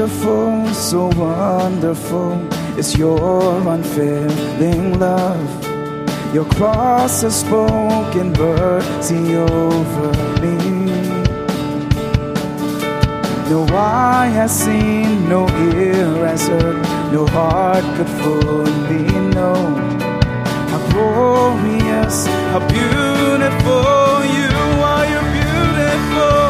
wonderful, so wonderful is your unfailing love. Your cross has spoken mercy over me. No eye has seen, no ear has heard, no heart could fully know. How glorious, how beautiful you are, you're beautiful.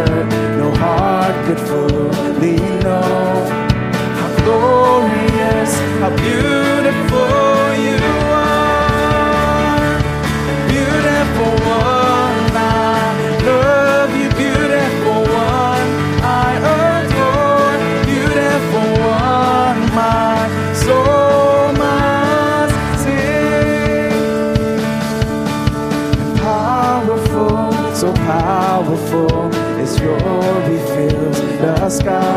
answer no heart could fully know. How glorious, how beautiful. sky.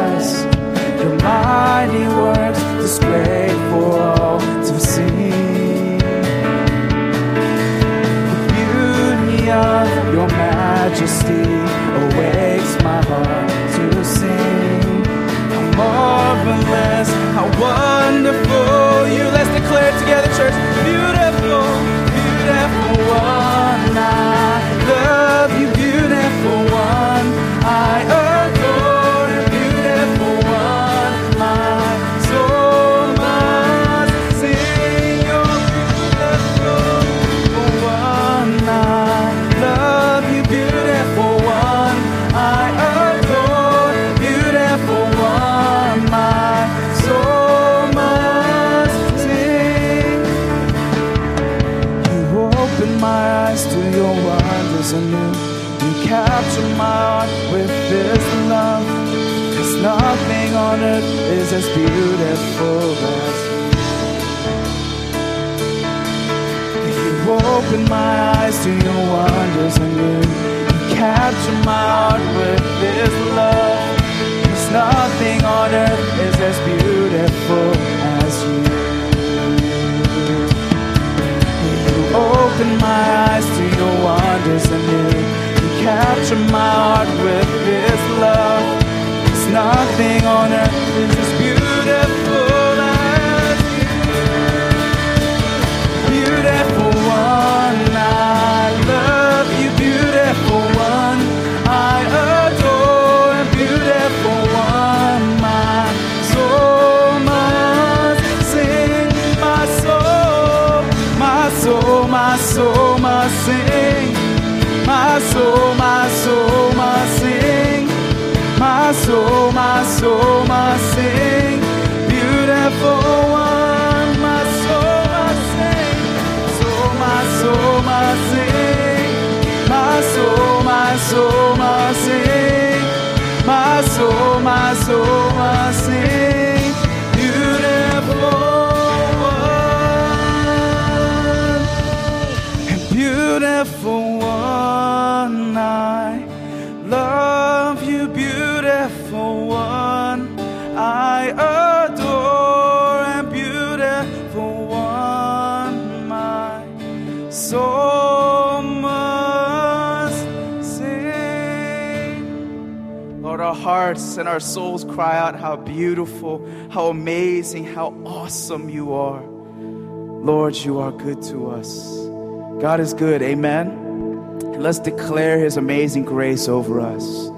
open my eyes to your wonders anew. You capture my heart with this love. It's nothing on earth. soul, my soul, my soul, my soul. hearts and our souls cry out, How beautiful, how amazing, how awesome you are. Lord, you are good to us. God is good. Amen. Let's declare his amazing grace over us.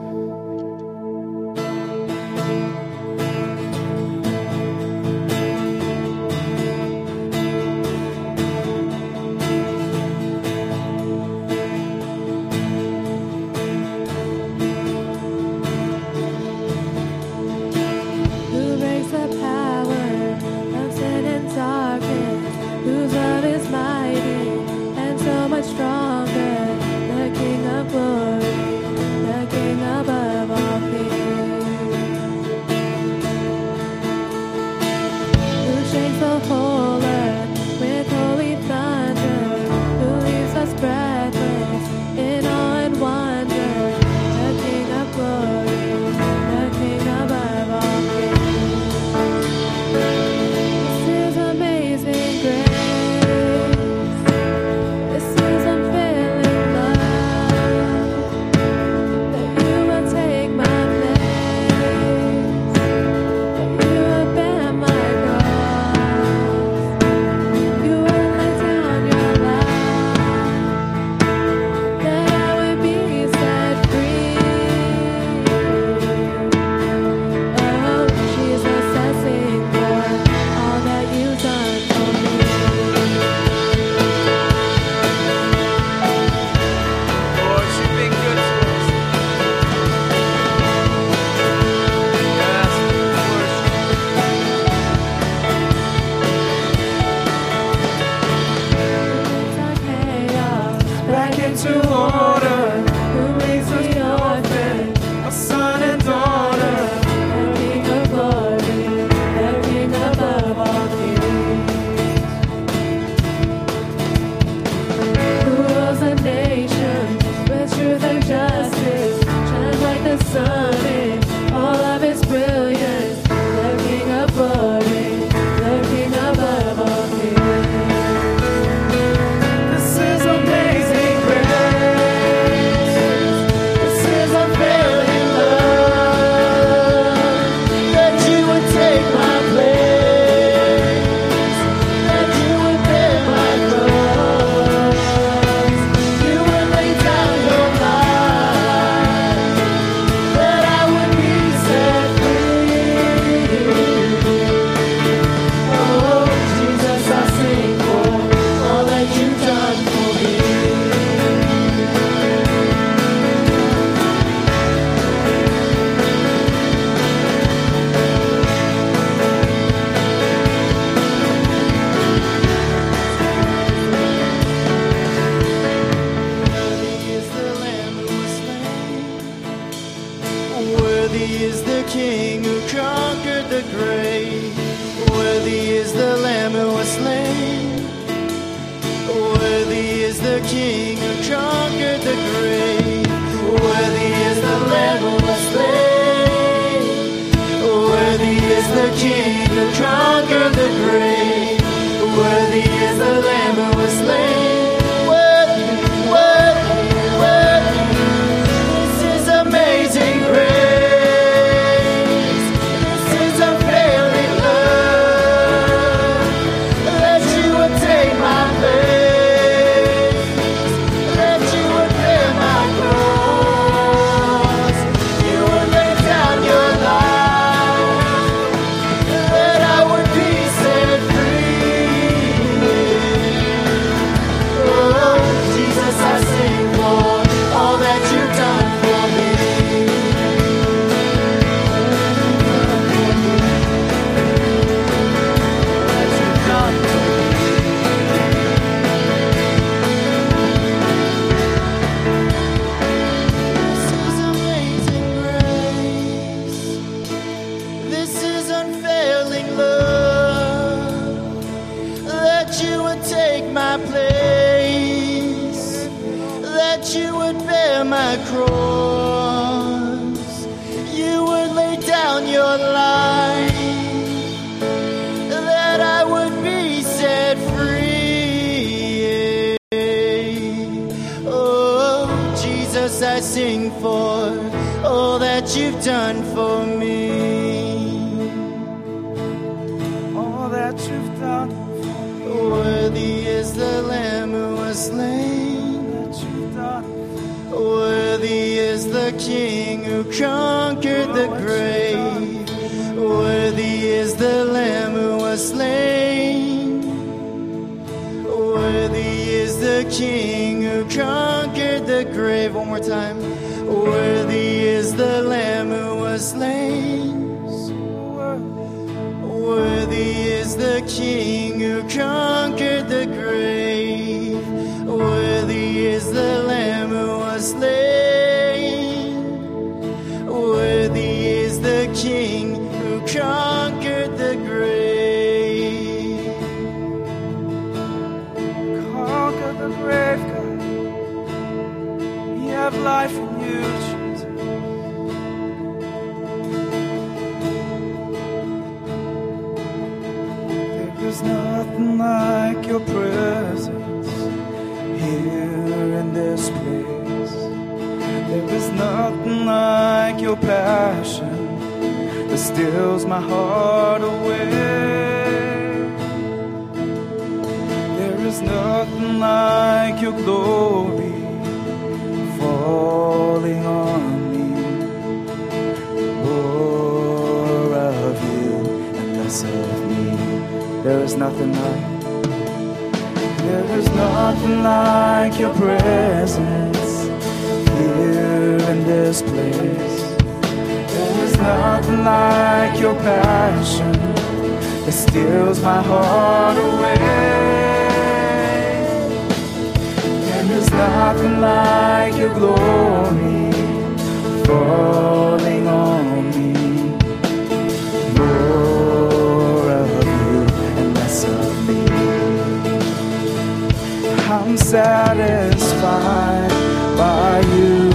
else I sing for all that you've done for me. All that you've done Worthy is the Lamb who was slain. Worthy is the King who conquered. time. glory falling on me. More of you and less of me. There is nothing like. There is nothing like your presence here in this place. There is nothing like your passion that steals my heart away. It's nothing like your glory falling on me. More of you and less of me. I'm satisfied by you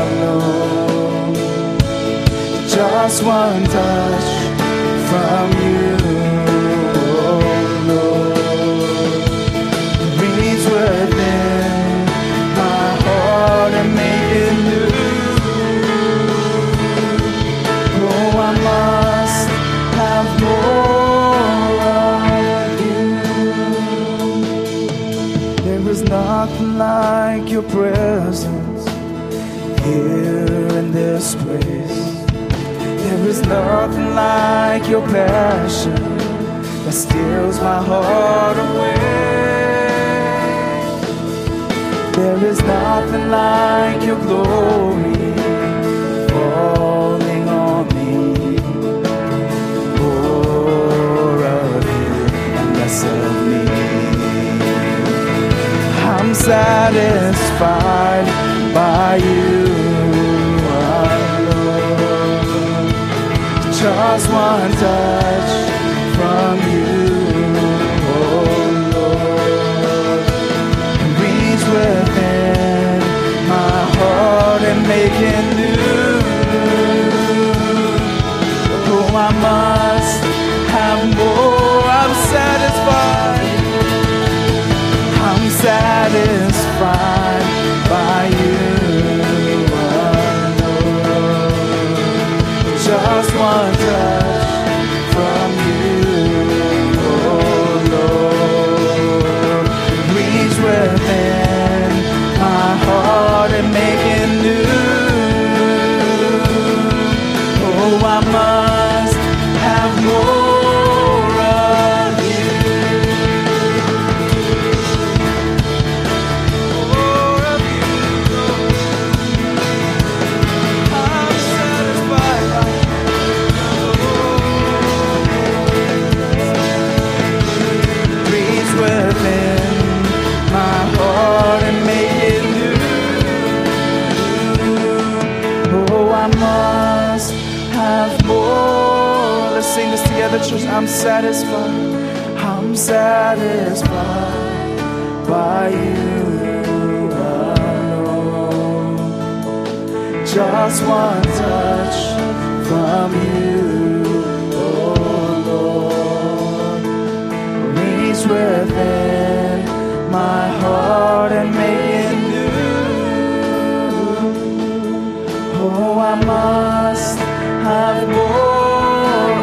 alone. Just one touch from you. Your presence here in this place. There is nothing like your passion that steals my heart away. There is nothing like your glory one more. Let's sing this together, church. I'm satisfied. I'm satisfied by you alone. Just one touch from you, oh Lord. Reach within my heart and make it new. Oh, I must have more.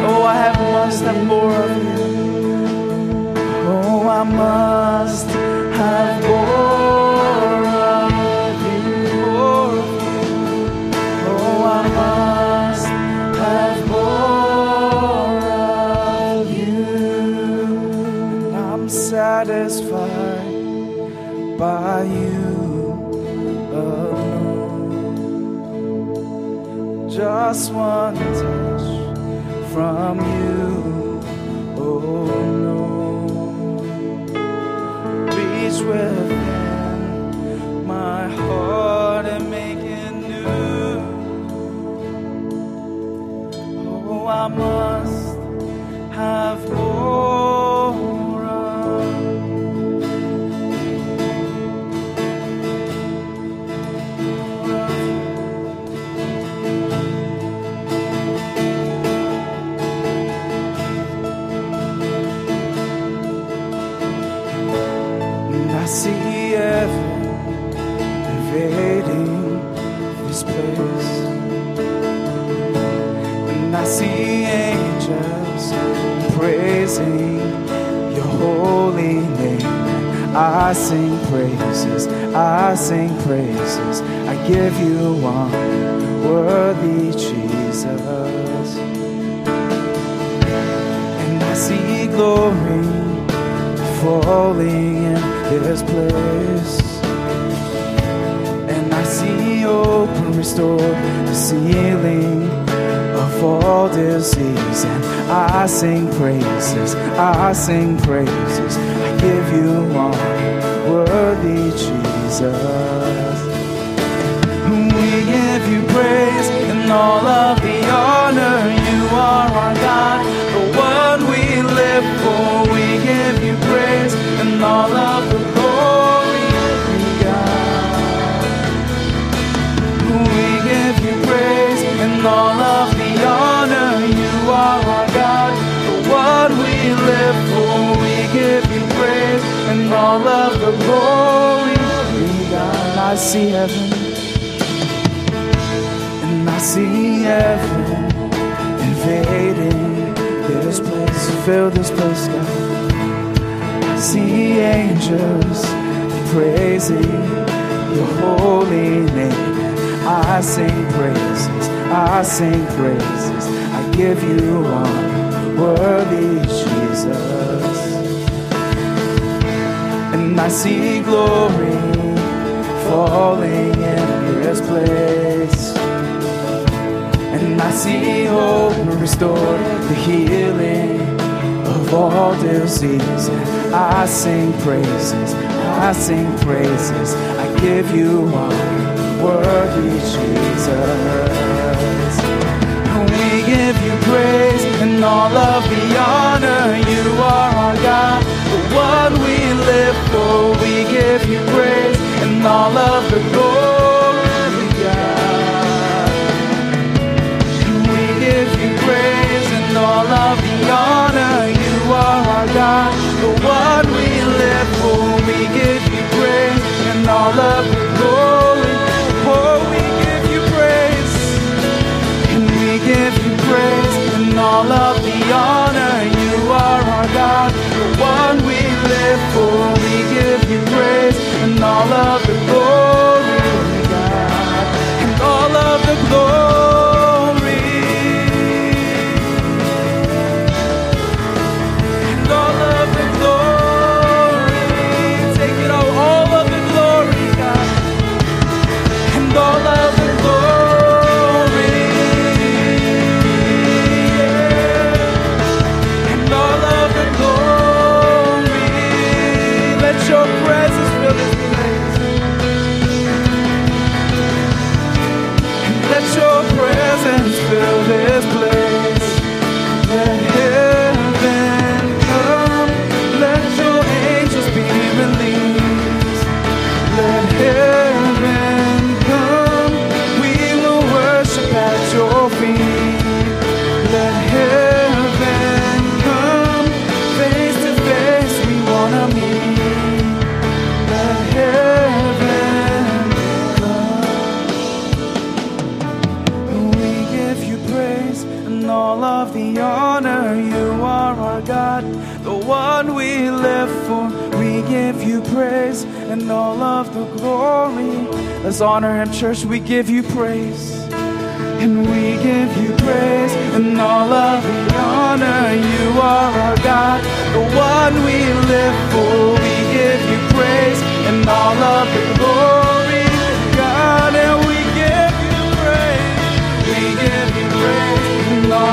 Oh, I have must have more of you. Oh, I must have more of you. Oh, I must have more of you. I'm satisfied by you Just one I see heaven invading this place. And I see angels praising your holy name. I sing praises, I sing praises. I give you one worthy Jesus. And I see glory falling in this place. And I see open, restored the ceiling of all disease. And I sing praises, I sing praises. I give you all, worthy Jesus. See heaven, and I see heaven invading this place. Fill this place, God. I see angels praising your holy name. I sing praises, I sing praises. I give you honor, worthy Jesus. And I see glory falling in this place. And I see hope restored, the healing of all disease. I sing praises, I sing praises. I give you honor, worthy Jesus. We give you praise and all of the honor. You are our God, the one we live for. We give you praise all of the glory, and all of the honor. You are our God, the one we live for. We give you praise and all of the glory. Let's honor him, church. We give you praise. And we give you praise and all of the honor. You are our God, the one we live for. We give you praise and all of the glory,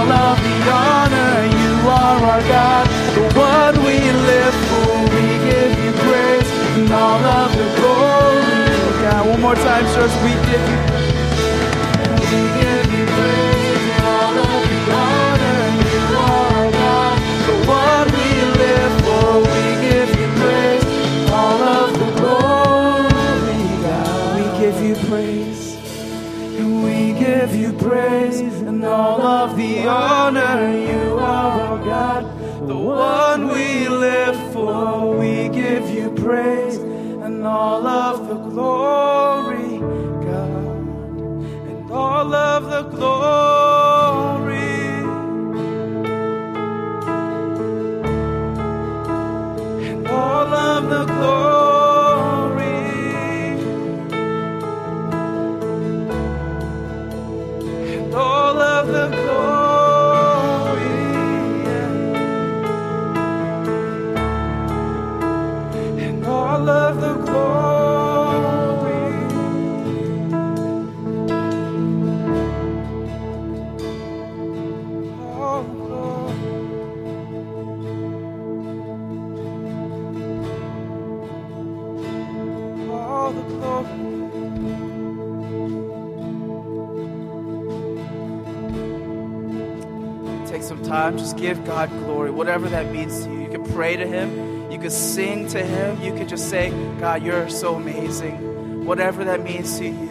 all of the honor. You are our God, the one we live for. We give you praise and all of the glory, God. One more time, church. We give you just give God glory, whatever that means to you. You can pray to Him, you can sing to Him, you can just say, God, you're so amazing, whatever that means to you.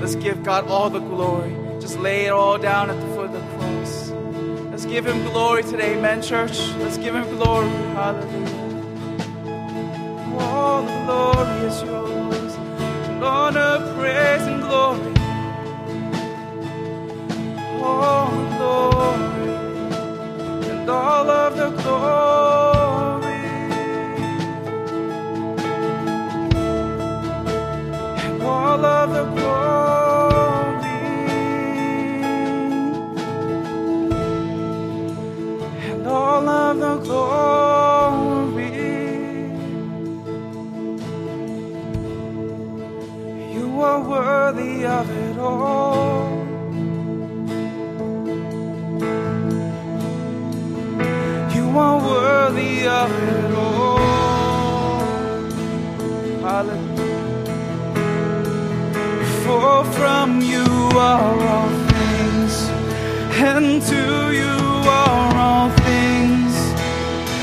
Let's give God all the glory. Just lay it all down at the foot of the cross. Let's give Him glory today, amen, church. Let's give Him glory. Hallelujah. All the glory is yours. Honor, praise, and glory. And all of the glory. And all of the glory. And all of the glory. You are worthy of it all. All. Hallelujah. For from you are all things, and to you are all things,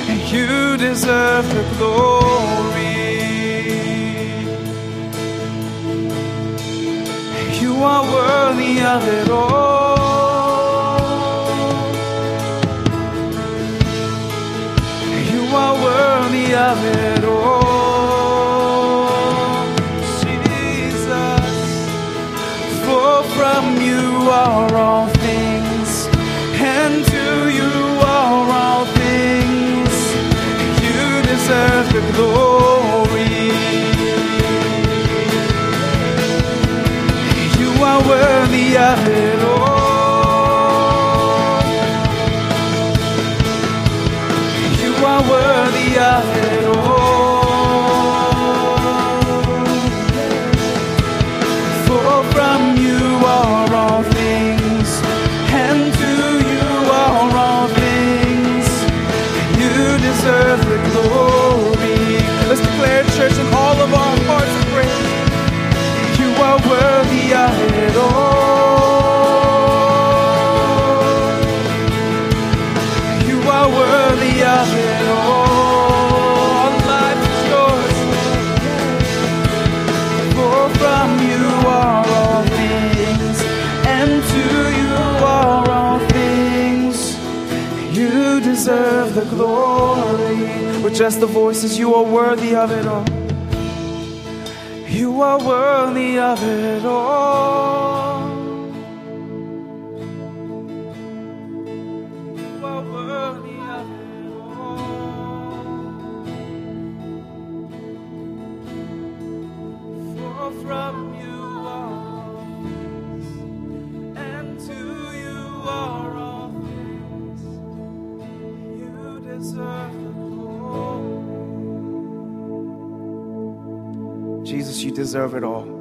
and you deserve the glory. You are worthy of it all. Worthy from you are all things, and to you are all things. You deserve the glory. With just the voices, you are worthy of it all. You are worthy of it all. Deserve it all.